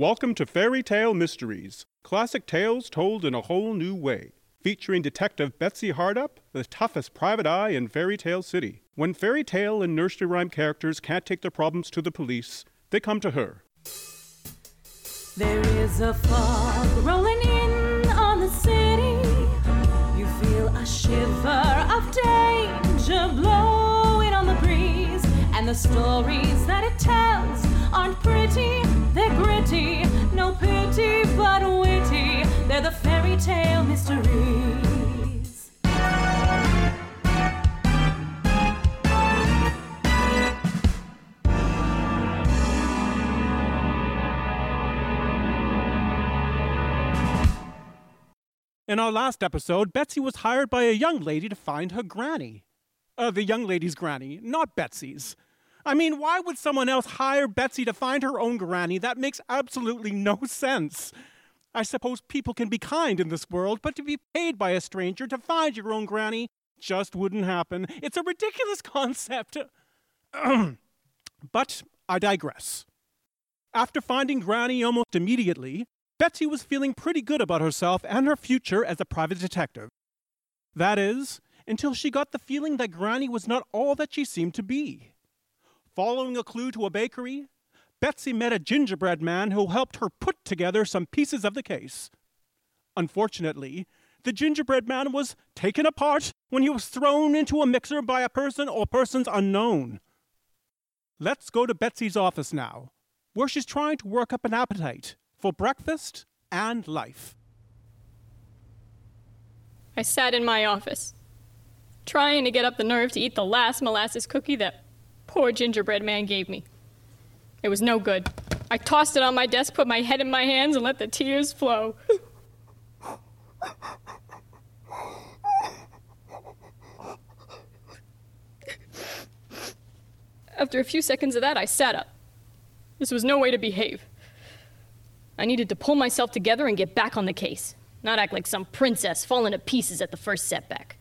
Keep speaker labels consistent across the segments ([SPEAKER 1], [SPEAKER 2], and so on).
[SPEAKER 1] Welcome to Fairy Tale Mysteries, classic tales told in a whole new way. Featuring Detective Betsy Hardup, the toughest private eye in Fairy Tale City. When fairy tale and nursery rhyme characters can't take their problems to the police, they come to her.
[SPEAKER 2] There is a fog rolling in on the city. You feel a shiver of danger blowing on the breeze. And the stories that it tells aren't pretty, they're gritty. No pity, but witty. They're the fairy tale mysteries.
[SPEAKER 3] In our last episode, Betsy was hired by a young lady to find her granny. Uh, the young lady's granny, not Betsy's. I mean, why would someone else hire Betsy to find her own granny? That makes absolutely no sense. I suppose people can be kind in this world, but to be paid by a stranger to find your own granny just wouldn't happen. It's a ridiculous concept. but I digress. After finding Granny almost immediately, Betsy was feeling pretty good about herself and her future as a private detective. That is, until she got the feeling that Granny was not all that she seemed to be. Following a clue to a bakery, Betsy met a gingerbread man who helped her put together some pieces of the case. Unfortunately, the gingerbread man was taken apart when he was thrown into a mixer by a person or persons unknown. Let's go to Betsy's office now, where she's trying to work up an appetite for breakfast and life.
[SPEAKER 4] I sat in my office, trying to get up the nerve to eat the last molasses cookie that poor gingerbread man gave me. It was no good. I tossed it on my desk, put my head in my hands, and let the tears flow. After a few seconds of that, I sat up. This was no way to behave. I needed to pull myself together and get back on the case, not act like some princess falling to pieces at the first setback.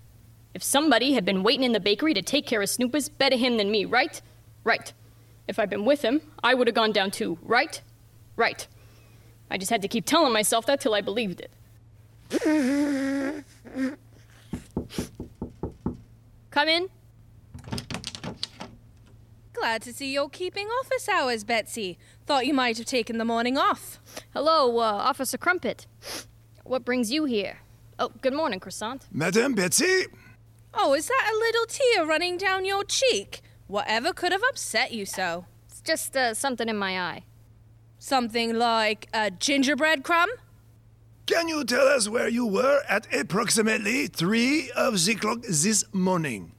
[SPEAKER 4] If somebody had been waiting in the bakery to take care of Snoopers, better him than me, right? Right. If I'd been with him, I would have gone down too, right? Right. I just had to keep telling myself that till I believed it. Come in.
[SPEAKER 5] Glad to see you're keeping office hours, Betsy. Thought you might have taken the morning off.
[SPEAKER 4] Hello, uh, Officer Crumpet. What brings you here? Oh, good morning, Croissant.
[SPEAKER 6] Madame Betsy?
[SPEAKER 5] Oh, is that a little tear running down your cheek? Whatever could have upset you so?
[SPEAKER 4] It's just uh, something in my eye.
[SPEAKER 5] Something like a gingerbread crumb?
[SPEAKER 6] Can you tell us where you were at approximately 3 of the clock this morning?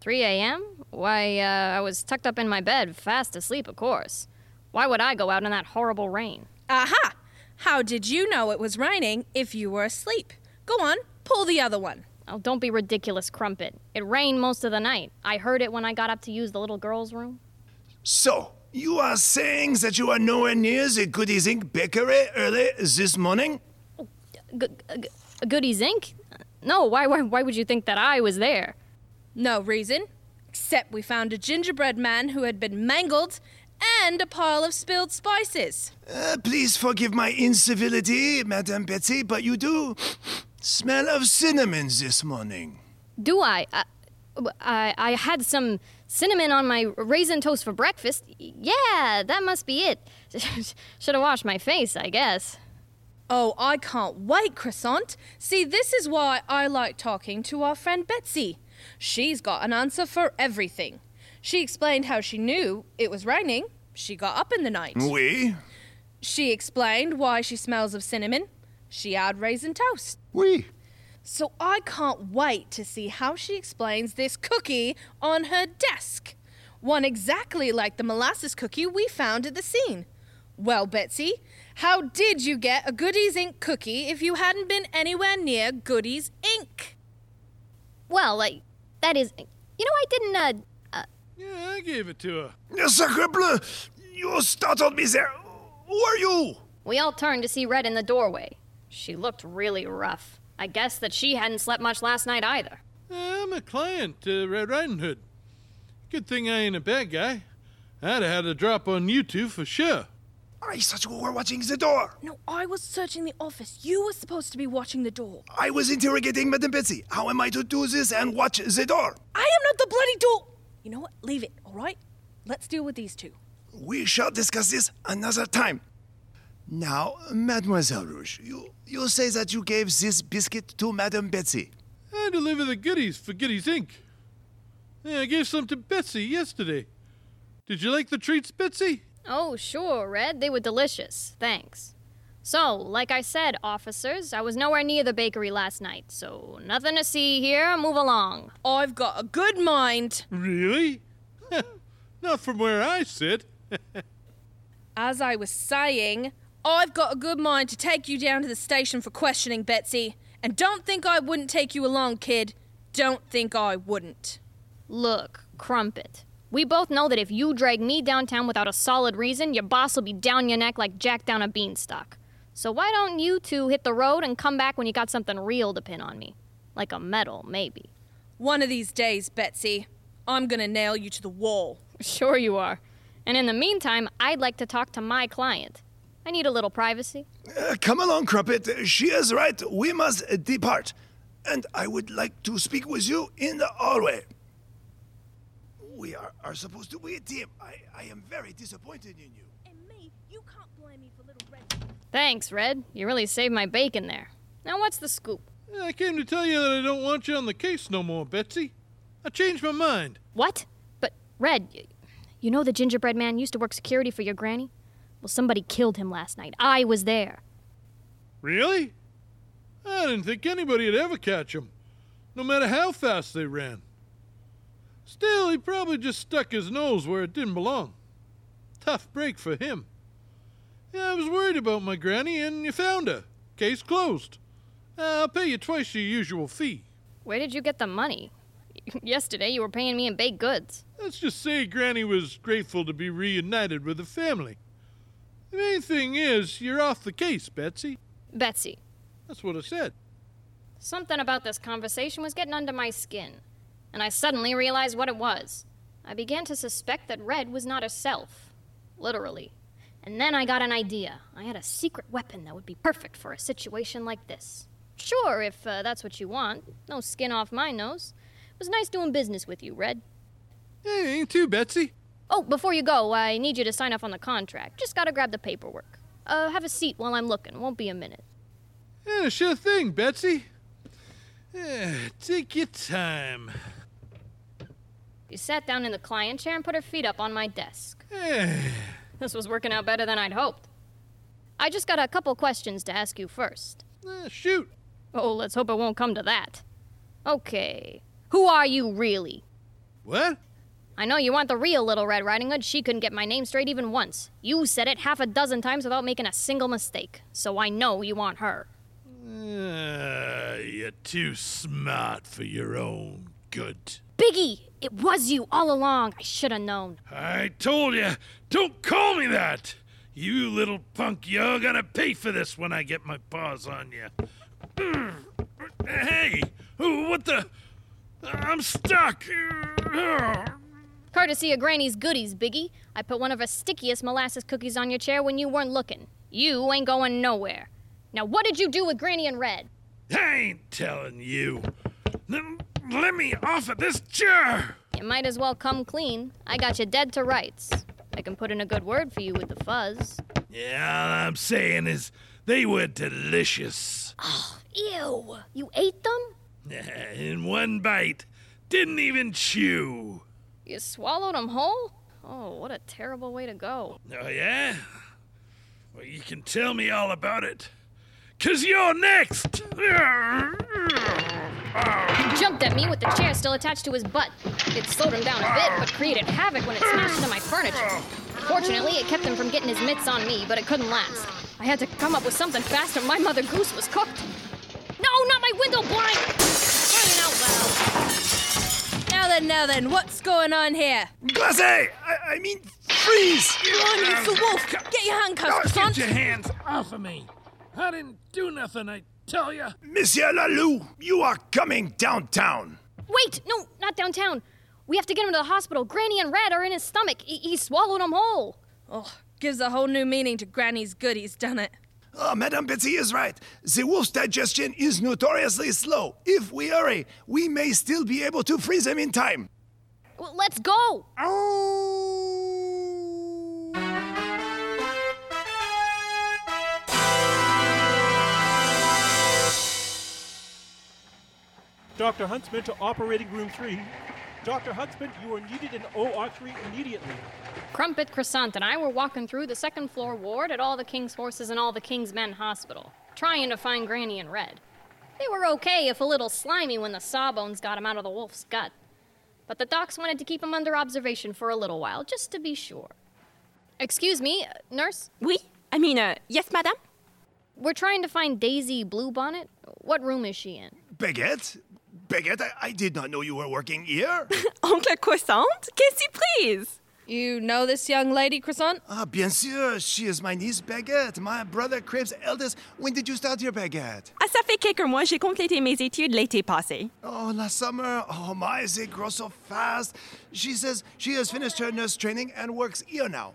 [SPEAKER 4] 3 a.m.? Why, uh, I was tucked up in my bed, fast asleep, of course. Why would I go out in that horrible rain?
[SPEAKER 5] Aha! How did you know it was raining if you were asleep? Go on, pull the other one.
[SPEAKER 4] Oh, don't be ridiculous, Crumpet. It rained most of the night. I heard it when I got up to use the little girl's room.
[SPEAKER 6] So, you are saying that you are nowhere near the Goodies Inc. bakery early this morning?
[SPEAKER 4] G- g- Goodies Inc.? No, why, why, why would you think that I was there?
[SPEAKER 5] No reason. Except we found a gingerbread man who had been mangled and a pile of spilled spices.
[SPEAKER 6] Uh, please forgive my incivility, Madame Betsy, but you do smell of cinnamon this morning.
[SPEAKER 4] Do I? Uh, I, I had some cinnamon on my raisin toast for breakfast. Yeah, that must be it. Should have washed my face, I guess.
[SPEAKER 5] Oh, I can't wait, Croissant. See, this is why I like talking to our friend Betsy. She's got an answer for everything. She explained how she knew it was raining. She got up in the night.
[SPEAKER 6] Oui?
[SPEAKER 5] She explained why she smells of cinnamon. She had raisin toast.
[SPEAKER 6] Oui.
[SPEAKER 5] So I can't wait to see how she explains this cookie on her desk. One exactly like the molasses cookie we found at the scene. Well, Betsy, how did you get a Goodies Inc. cookie if you hadn't been anywhere near Goodies Inc.?
[SPEAKER 4] Well, like, that is. You know, I didn't, uh. uh
[SPEAKER 7] Yeah, I gave it to her.
[SPEAKER 6] Sacre bleu! You startled me there. Who are you?
[SPEAKER 4] we all turned to see Red in the doorway. She looked really rough. I guess that she hadn't slept much last night either.
[SPEAKER 7] I'm a client, uh, Red Riding Hood. Good thing I ain't a bad guy. I'd have had a drop on you two for sure.
[SPEAKER 6] I thought you were watching the door.
[SPEAKER 5] No, I was searching the office. You were supposed to be watching the door.
[SPEAKER 6] I was interrogating Madame Betsy. How am I to do this and watch the door?
[SPEAKER 5] I am not the bloody door! You know what? Leave it, alright? Let's deal with these two.
[SPEAKER 6] We shall discuss this another time. Now, Mademoiselle Rouge, you, you say that you gave this biscuit to Madame Betsy.
[SPEAKER 7] I deliver the goodies for Goodies Inc. Yeah, I gave some to Betsy yesterday. Did you like the treats, Betsy?
[SPEAKER 4] Oh, sure, Red. They were delicious. Thanks. So, like I said, officers, I was nowhere near the bakery last night, so nothing to see here. Move along.
[SPEAKER 5] I've got a good mind.
[SPEAKER 7] Really? Not from where I sit.
[SPEAKER 5] As I was saying, I've got a good mind to take you down to the station for questioning, Betsy. And don't think I wouldn't take you along, kid. Don't think I wouldn't.
[SPEAKER 4] Look, Crumpet. We both know that if you drag me downtown without a solid reason, your boss will be down your neck like Jack down a beanstalk. So why don't you two hit the road and come back when you got something real to pin on me? Like a medal, maybe.
[SPEAKER 5] One of these days, Betsy, I'm gonna nail you to the wall.
[SPEAKER 4] Sure you are. And in the meantime, I'd like to talk to my client. I need a little privacy.
[SPEAKER 6] Uh, come along, Crumpet. She is right. We must depart. And I would like to speak with you in the hallway. We are, are supposed to be a team. I, I am very disappointed in you.
[SPEAKER 5] And me, you can't blame me for little red.
[SPEAKER 4] Thanks, Red. You really saved my bacon there. Now, what's the scoop?
[SPEAKER 7] I came to tell you that I don't want you on the case no more, Betsy. I changed my mind.
[SPEAKER 4] What? But, Red, y- you know the gingerbread man used to work security for your granny? Well, somebody killed him last night. I was there.
[SPEAKER 7] Really? I didn't think anybody'd ever catch him, no matter how fast they ran. Still, he probably just stuck his nose where it didn't belong. Tough break for him. Yeah, I was worried about my granny, and you found her. Case closed. Uh, I'll pay you twice your usual fee.
[SPEAKER 4] Where did you get the money? Yesterday, you were paying me in baked goods.
[SPEAKER 7] Let's just say Granny was grateful to be reunited with her family. The main thing is, you're off the case, Betsy.
[SPEAKER 4] Betsy,
[SPEAKER 7] That's what I said.
[SPEAKER 4] something about this conversation was getting under my skin, and I suddenly realized what it was. I began to suspect that Red was not herself. Literally. And then I got an idea. I had a secret weapon that would be perfect for a situation like this. Sure, if uh, that's what you want. No skin off my nose. It was nice doing business with you, Red.
[SPEAKER 7] Hey, ain't too, Betsy.
[SPEAKER 4] Oh, before you go, I need you to sign off on the contract. Just gotta grab the paperwork. Uh, have a seat while I'm looking. Won't be a minute.
[SPEAKER 7] Yeah, sure thing, Betsy. Yeah, take your time.
[SPEAKER 4] She sat down in the client chair and put her feet up on my desk. This was working out better than I'd hoped. I just got a couple questions to ask you first.
[SPEAKER 7] eh, shoot.
[SPEAKER 4] Oh, let's hope it won't come to that. Okay. Who are you really?
[SPEAKER 7] What?
[SPEAKER 4] I know you want the real Little Red Riding Hood. She couldn't get my name straight even once. You said it half a dozen times without making a single mistake. So I know you want her.
[SPEAKER 7] Uh, you're too smart for your own good.
[SPEAKER 4] Biggie! It was you all along. I should have known.
[SPEAKER 7] I told you, don't call me that. You little punk, you're gonna pay for this when I get my paws on you. Hey, what the? I'm stuck.
[SPEAKER 4] Courtesy of Granny's goodies, Biggie. I put one of her stickiest molasses cookies on your chair when you weren't looking. You ain't going nowhere. Now, what did you do with Granny and Red?
[SPEAKER 7] I ain't telling you. Then let me off of this chair.
[SPEAKER 4] You might as well come clean. I got you dead to rights. I can put in a good word for you with the fuzz.
[SPEAKER 7] Yeah, all I'm saying is they were delicious.
[SPEAKER 4] Oh, ew! You ate them?
[SPEAKER 7] In one bite. Didn't even chew.
[SPEAKER 4] You swallowed them whole? Oh, what a terrible way to go.
[SPEAKER 7] Oh, yeah? Well, you can tell me all about it. Cause you're next!
[SPEAKER 4] He jumped at me with the chair still attached to his butt. It slowed him down a bit, but created havoc when it smashed into my furniture. Fortunately, it kept him from getting his mitts on me, but it couldn't last. I had to come up with something faster. my mother goose was cooked. No, not my window blind! Crying out.
[SPEAKER 5] Now then, now then, what's going on here?
[SPEAKER 6] Glacé! I, I mean, freeze!
[SPEAKER 5] Come on, it's the wolf! Get your handcuffs, ah,
[SPEAKER 7] Get
[SPEAKER 5] cunt!
[SPEAKER 7] your hands off of me! I didn't do nothing, I tell ya.
[SPEAKER 6] Monsieur Lalou, you are coming downtown.
[SPEAKER 4] Wait, no, not downtown. We have to get him to the hospital. Granny and Red are in his stomach. He, he swallowed them whole.
[SPEAKER 5] Oh, Gives a whole new meaning to Granny's goodies, done it?
[SPEAKER 6] Oh, Madame Betsy is right. The wolf's digestion is notoriously slow. If we hurry, we may still be able to freeze him in time.
[SPEAKER 4] Well, let's go!
[SPEAKER 3] Dr. Huntsman to operating room 3. Dr. Huntsman, you are needed in OR3 immediately.
[SPEAKER 4] Crumpet, Croissant, and I were walking through the second floor ward at all the King's Horses and all the King's Men Hospital, trying to find Granny and Red. They were okay if a little slimy when the sawbones got 'em out of the wolf's gut. But the docs wanted to keep 'em under observation for a little while, just to be sure. Excuse me, uh, nurse?
[SPEAKER 8] Oui? I mean, uh, yes, madame?
[SPEAKER 4] We're trying to find Daisy Bluebonnet. What room is she in?
[SPEAKER 6] Baguette? Baguette, I, I did not know you were working here.
[SPEAKER 8] Oncle Croissant? Quelle surprise!
[SPEAKER 5] You know this young lady, Croissant?
[SPEAKER 6] ah, bien sûr, she is my niece Baguette, my brother Crib's eldest. When did you start here, Baguette?
[SPEAKER 8] Ah, ça fait quelques mois, j'ai complété mes études l'été passé.
[SPEAKER 6] Oh, last summer. Oh my, they grow so fast. She says she has finished her nurse training and works here now.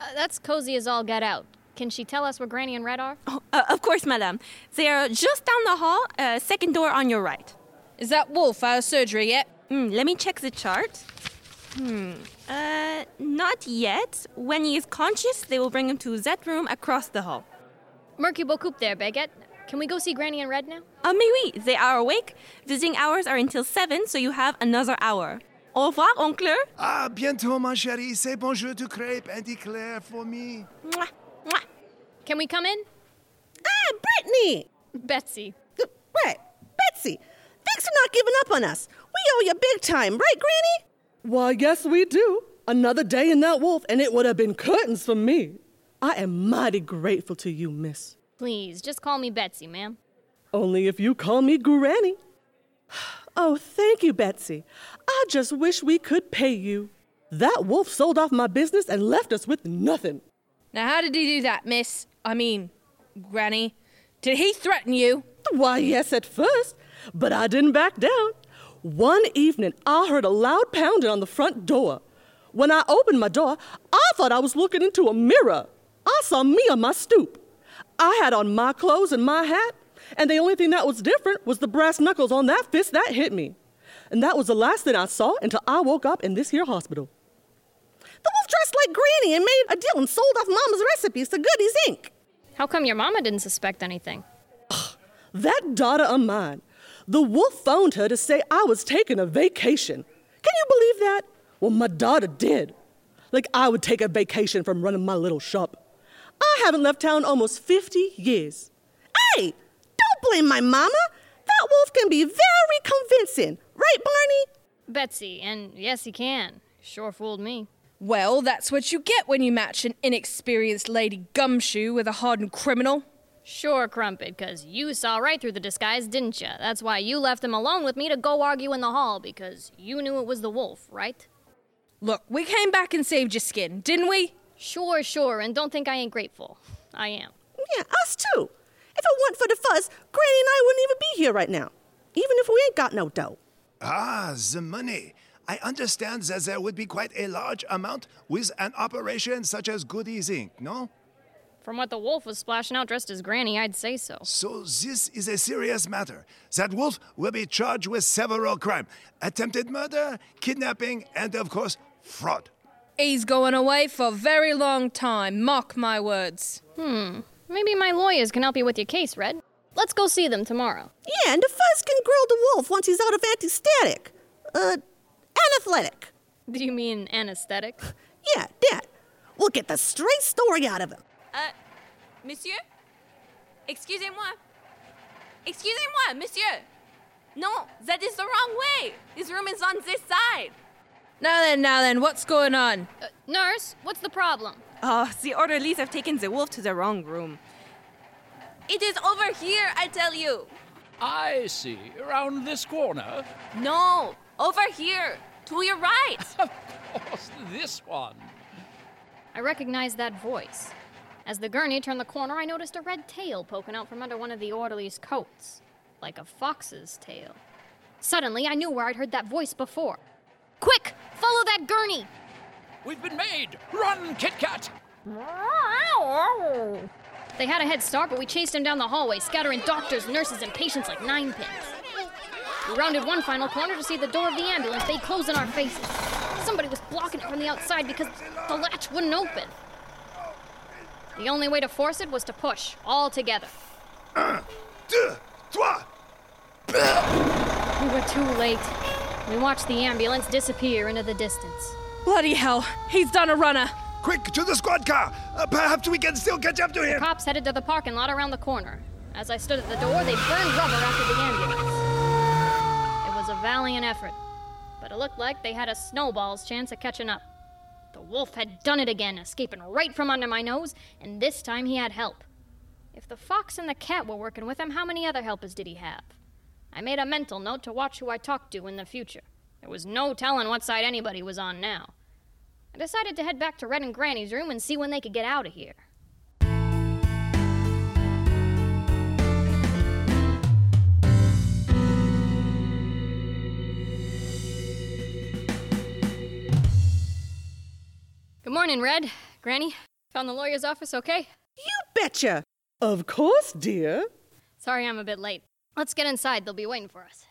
[SPEAKER 4] Uh, that's cozy as all get out. Can she tell us where Granny and Red are?
[SPEAKER 8] Oh, uh, of course, madame. They are just down the hall, uh, second door on your right.
[SPEAKER 5] Is that wolf out of surgery yet?
[SPEAKER 8] Hmm, let me check the chart. Hmm. Uh, not yet. When he is conscious, they will bring him to that room across the hall.
[SPEAKER 4] Murky beaucoup there, Baguette. Can we go see Granny and Red now?
[SPEAKER 8] Ah, mais oui, they are awake. Visiting hours are until 7, so you have another hour. Au revoir, oncle.
[SPEAKER 6] Ah, bientôt, ma chérie. Say bonjour to Crepe and Eclair for me.
[SPEAKER 8] Mwah, mwah.
[SPEAKER 4] Can we come in?
[SPEAKER 9] Ah, Brittany!
[SPEAKER 4] Betsy.
[SPEAKER 9] Uh, Right, Betsy. Thanks for not giving up on us. We owe you big time, right, Granny?
[SPEAKER 10] Why, yes, we do. Another day in that wolf, and it would have been curtains for me. I am mighty grateful to you, miss.
[SPEAKER 4] Please, just call me Betsy, ma'am.
[SPEAKER 10] Only if you call me Granny. Oh, thank you, Betsy. I just wish we could pay you. That wolf sold off my business and left us with nothing.
[SPEAKER 5] Now, how did he do that, miss? I mean, Granny. Did he threaten you?
[SPEAKER 10] Why, yes, at first, but I didn't back down. One evening, I heard a loud pounding on the front door. When I opened my door, I thought I was looking into a mirror. I saw me on my stoop. I had on my clothes and my hat, and the only thing that was different was the brass knuckles on that fist that hit me. And that was the last thing I saw until I woke up in this here hospital.
[SPEAKER 9] The wolf dressed like Granny and made a deal and sold off Mama's recipes to Goodies Inc.
[SPEAKER 4] How come your mama didn't suspect anything?
[SPEAKER 10] That daughter of mine, the wolf phoned her to say I was taking a vacation. Can you believe that? Well, my daughter did. Like I would take a vacation from running my little shop. I haven't left town almost 50 years.
[SPEAKER 9] Hey, don't blame my mama. That wolf can be very convincing. Right, Barney?
[SPEAKER 4] Betsy, and yes, he can. Sure fooled me.
[SPEAKER 5] Well, that's what you get when you match an inexperienced lady gumshoe with a hardened criminal.
[SPEAKER 4] Sure, Crumpet, because you saw right through the disguise, didn't you? That's why you left him alone with me to go argue in the hall, because you knew it was the wolf, right?
[SPEAKER 5] Look, we came back and saved your skin, didn't we?
[SPEAKER 4] Sure, sure, and don't think I ain't grateful. I am.
[SPEAKER 9] Yeah, us too. If it weren't for the fuzz, Granny and I wouldn't even be here right now. Even if we ain't got no dough.
[SPEAKER 6] Ah, the money. I understand that there would be quite a large amount with an operation such as Goodies Inc., no?
[SPEAKER 4] From what the wolf was splashing out dressed as Granny, I'd say so.
[SPEAKER 6] So this is a serious matter. That wolf will be charged with several crimes. Attempted murder, kidnapping, and of course, fraud.
[SPEAKER 5] He's going away for a very long time, mark my words.
[SPEAKER 4] Hmm. Maybe my lawyers can help you with your case, Red. Let's go see them tomorrow.
[SPEAKER 9] Yeah, and the fuzz can grill the wolf once he's out of anti-static. Uh, anaphletic.
[SPEAKER 4] Do you mean anesthetic?
[SPEAKER 9] Yeah, that. We'll get the straight story out of him.
[SPEAKER 8] Uh, monsieur? Excusez-moi. Excusez-moi, monsieur. No, that is the wrong way. This room is on this side.
[SPEAKER 5] Now then, now then, what's going on?
[SPEAKER 4] Uh, nurse, what's the problem?
[SPEAKER 8] Oh, the orderlies have taken the wolf to the wrong room. It is over here, I tell you.
[SPEAKER 11] I see. Around this corner.
[SPEAKER 8] No, over here, to your right.
[SPEAKER 11] Of course, this one.
[SPEAKER 4] I recognize that voice. As the gurney turned the corner, I noticed a red tail poking out from under one of the orderly's coats, like a fox's tail. Suddenly, I knew where I'd heard that voice before. Quick! Follow that gurney!
[SPEAKER 11] We've been made. Run, Kit Kat.
[SPEAKER 4] They had a head start, but we chased him down the hallway, scattering doctors, nurses, and patients like ninepins. We rounded one final corner to see the door of the ambulance bay close in our faces. Somebody was blocking it from the outside because the latch wouldn't open. The only way to force it was to push, all together.
[SPEAKER 6] Un, deux, trois.
[SPEAKER 4] We were too late. We watched the ambulance disappear into the distance.
[SPEAKER 5] Bloody hell, he's done a runner.
[SPEAKER 6] Quick, to the squad car. Uh, perhaps we can still catch up to him.
[SPEAKER 4] Cops headed to the parking lot around the corner. As I stood at the door, they burned rubber after the ambulance. It was a valiant effort, but it looked like they had a snowball's chance of catching up. The wolf had done it again, escaping right from under my nose, and this time he had help. If the fox and the cat were working with him, how many other helpers did he have? I made a mental note to watch who I talked to in the future. There was no telling what side anybody was on now. I decided to head back to Red and Granny's room and see when they could get out of here. Good morning, Red. Granny, found the lawyer's office okay?
[SPEAKER 10] You betcha. Of course, dear.
[SPEAKER 4] Sorry I'm a bit late. Let's get inside, they'll be waiting for us.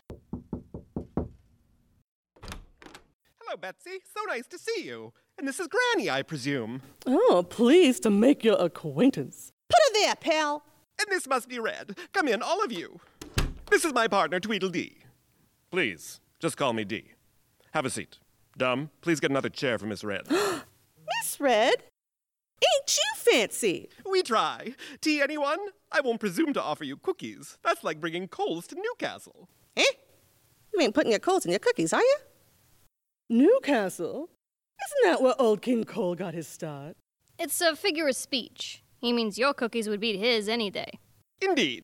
[SPEAKER 12] Hello, Betsy. So nice to see you. And this is Granny, I presume.
[SPEAKER 10] Oh, pleased to make your acquaintance.
[SPEAKER 9] Put her there, pal.
[SPEAKER 12] And this must be Red. Come in, all of you. This is my partner, Tweedledee. Please, just call me D. Have a seat. Dumb, please get another chair for Miss Red.
[SPEAKER 9] Miss Red, ain't you fancy?
[SPEAKER 12] we try. Tea, anyone? I won't presume to offer you cookies. That's like bringing coals to Newcastle.
[SPEAKER 9] Eh? You ain't putting your coals in your cookies, are you?
[SPEAKER 10] Newcastle? Isn't that where old King Cole got his start?
[SPEAKER 4] It's a figure of speech. He means your cookies would beat his any day.
[SPEAKER 12] Indeed.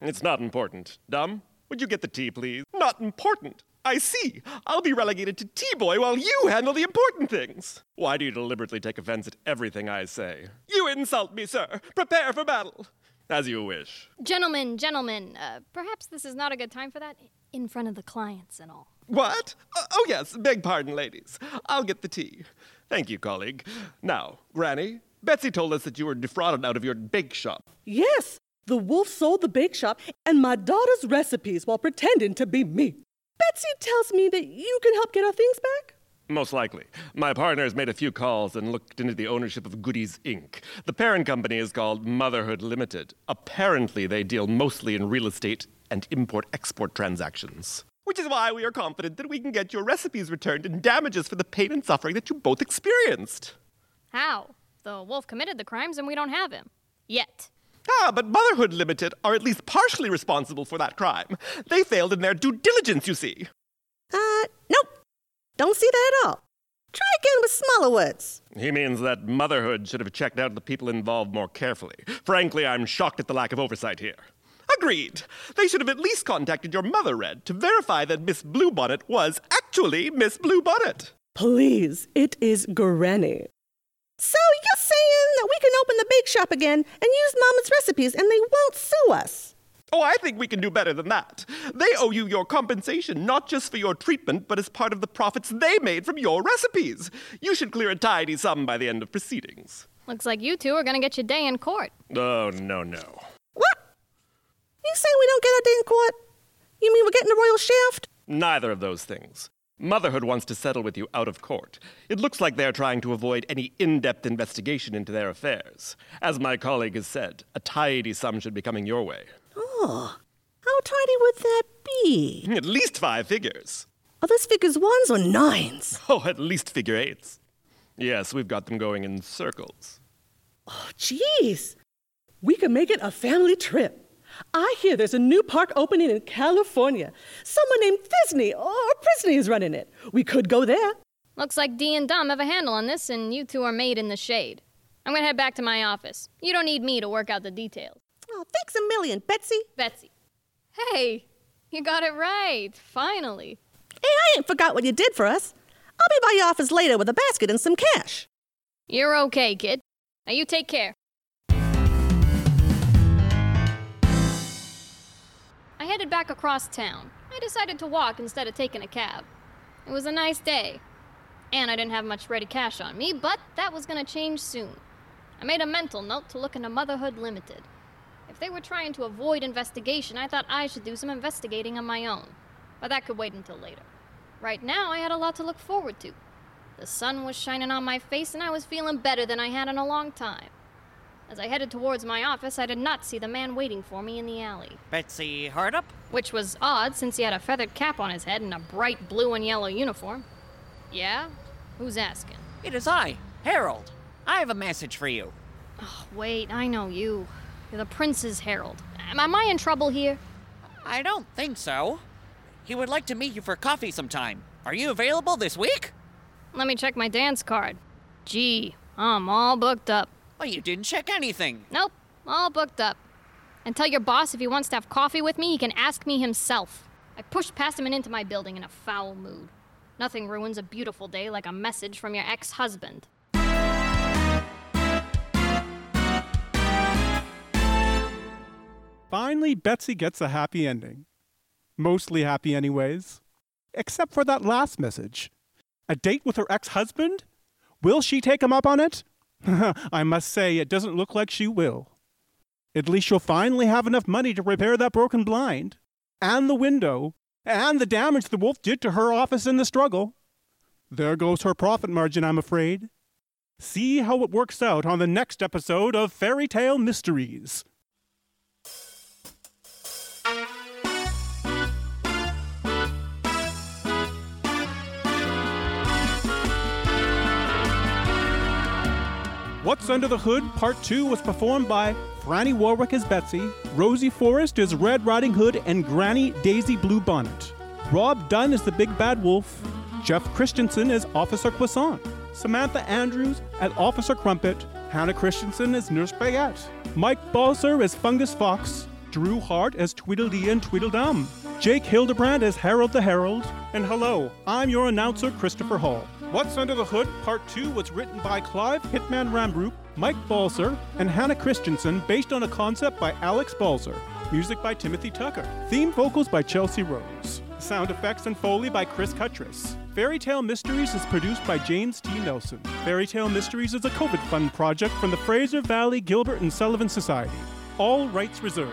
[SPEAKER 12] It's not important. Dumb, would you get the tea, please? Not important. I see. I'll be relegated to tea boy while you handle the important things. Why do you deliberately take offense at everything I say? You insult me, sir. Prepare for battle. As you wish.
[SPEAKER 4] Gentlemen, gentlemen, uh, perhaps this is not a good time for that. In front of the clients and all.
[SPEAKER 12] What? Uh, oh, yes. Beg pardon, ladies. I'll get the tea. Thank you, colleague. Now, Granny, Betsy told us that you were defrauded out of your bake shop.
[SPEAKER 10] Yes, the wolf sold the bake shop and my daughter's recipes while pretending to be me. Betsy tells me that you can help get our things back.
[SPEAKER 12] Most likely. My partner has made a few calls and looked into the ownership of Goodies Inc. The parent company is called Motherhood Limited. Apparently, they deal mostly in real estate and import export transactions. Which is why we are confident that we can get your recipes returned and damages for the pain and suffering that you both experienced.
[SPEAKER 4] How? The wolf committed the crimes and we don't have him. Yet.
[SPEAKER 12] Ah, but Motherhood Limited are at least partially responsible for that crime. They failed in their due diligence, you see.
[SPEAKER 9] Uh, nope. Don't see that at all. Try again with smaller words.
[SPEAKER 12] He means that Motherhood should have checked out the people involved more carefully. Frankly, I'm shocked at the lack of oversight here. Agreed. They should have at least contacted your mother, Red, to verify that Miss Bluebonnet was actually Miss Bluebonnet.
[SPEAKER 10] Please, it is Granny.
[SPEAKER 9] So you're saying that we can open the bake shop again and use Mama's recipes and they won't sue us?
[SPEAKER 12] Oh, I think we can do better than that. They owe you your compensation, not just for your treatment, but as part of the profits they made from your recipes. You should clear a tidy sum by the end of proceedings.
[SPEAKER 4] Looks like you two are gonna get your day in court.
[SPEAKER 12] Oh, no, no.
[SPEAKER 9] What? You say we don't get our day in court? You mean we're getting the royal shaft?
[SPEAKER 12] Neither of those things. Motherhood wants to settle with you out of court. It looks like they're trying to avoid any in depth investigation into their affairs. As my colleague has said, a tidy sum should be coming your way.
[SPEAKER 9] Oh, how tidy would that be?
[SPEAKER 12] At least five figures.
[SPEAKER 9] Are those figures ones or nines?
[SPEAKER 12] Oh, at least figure eights. Yes, we've got them going in circles.
[SPEAKER 10] Oh, jeez. We could make it a family trip. I hear there's a new park opening in California. Someone named Disney or Prisney is running it. We could go there.
[SPEAKER 4] Looks like D and Dom have a handle on this, and you two are made in the shade. I'm gonna head back to my office. You don't need me to work out the details.
[SPEAKER 9] Oh, thanks a million, Betsy.
[SPEAKER 4] Betsy. Hey, you got it right. Finally.
[SPEAKER 9] Hey, I ain't forgot what you did for us. I'll be by your office later with a basket and some cash.
[SPEAKER 4] You're okay, kid. Now you take care. Headed back across town. I decided to walk instead of taking a cab. It was a nice day. And I didn't have much ready cash on me, but that was gonna change soon. I made a mental note to look into Motherhood Limited. If they were trying to avoid investigation, I thought I should do some investigating on my own. But that could wait until later. Right now, I had a lot to look forward to. The sun was shining on my face, and I was feeling better than I had in a long time. As I headed towards my office, I did not see the man waiting for me in the alley.
[SPEAKER 13] Betsy Hardup?
[SPEAKER 4] Which was odd since he had a feathered cap on his head and a bright blue and yellow uniform. Yeah? Who's asking?
[SPEAKER 13] It is I, Harold. I have a message for you.
[SPEAKER 4] Oh, wait, I know you. You're the Prince's Herald. Am, am I in trouble here?
[SPEAKER 13] I don't think so. He would like to meet you for coffee sometime. Are you available this week?
[SPEAKER 4] Let me check my dance card. Gee, I'm all booked up.
[SPEAKER 13] Well, you didn't check anything.
[SPEAKER 4] Nope, all booked up. And tell your boss if he wants to have coffee with me, he can ask me himself. I pushed past him and into my building in a foul mood. Nothing ruins a beautiful day like a message from your ex husband.
[SPEAKER 3] Finally, Betsy gets a happy ending. Mostly happy, anyways. Except for that last message. A date with her ex husband? Will she take him up on it? I must say, it doesn't look like she will. At least she'll finally have enough money to repair that broken blind, and the window, and the damage the wolf did to her office in the struggle. There goes her profit margin, I'm afraid. See how it works out on the next episode of Fairy Tale Mysteries. What's Under the Hood Part 2 was performed by Franny Warwick as Betsy, Rosie Forrest as Red Riding Hood and Granny Daisy Bluebonnet, Rob Dunn as the Big Bad Wolf, Jeff Christensen as Officer Croissant, Samantha Andrews as Officer Crumpet, Hannah Christensen as Nurse Baguette, Mike Balser as Fungus Fox, Drew Hart as Tweedledee and Tweedledum, Jake Hildebrand as Harold the Herald, and hello, I'm your announcer, Christopher Hall. What's Under the Hood Part 2 was written by Clive Hitman Rambrook, Mike Balser, and Hannah Christensen based on a concept by Alex Balser. Music by Timothy Tucker. Theme vocals by Chelsea Rose. Sound effects and Foley by Chris Cuttress. Fairy Tale Mysteries is produced by James T. Nelson. Fairy Tale Mysteries is a COVID fund project from the Fraser Valley Gilbert and Sullivan Society. All rights reserved.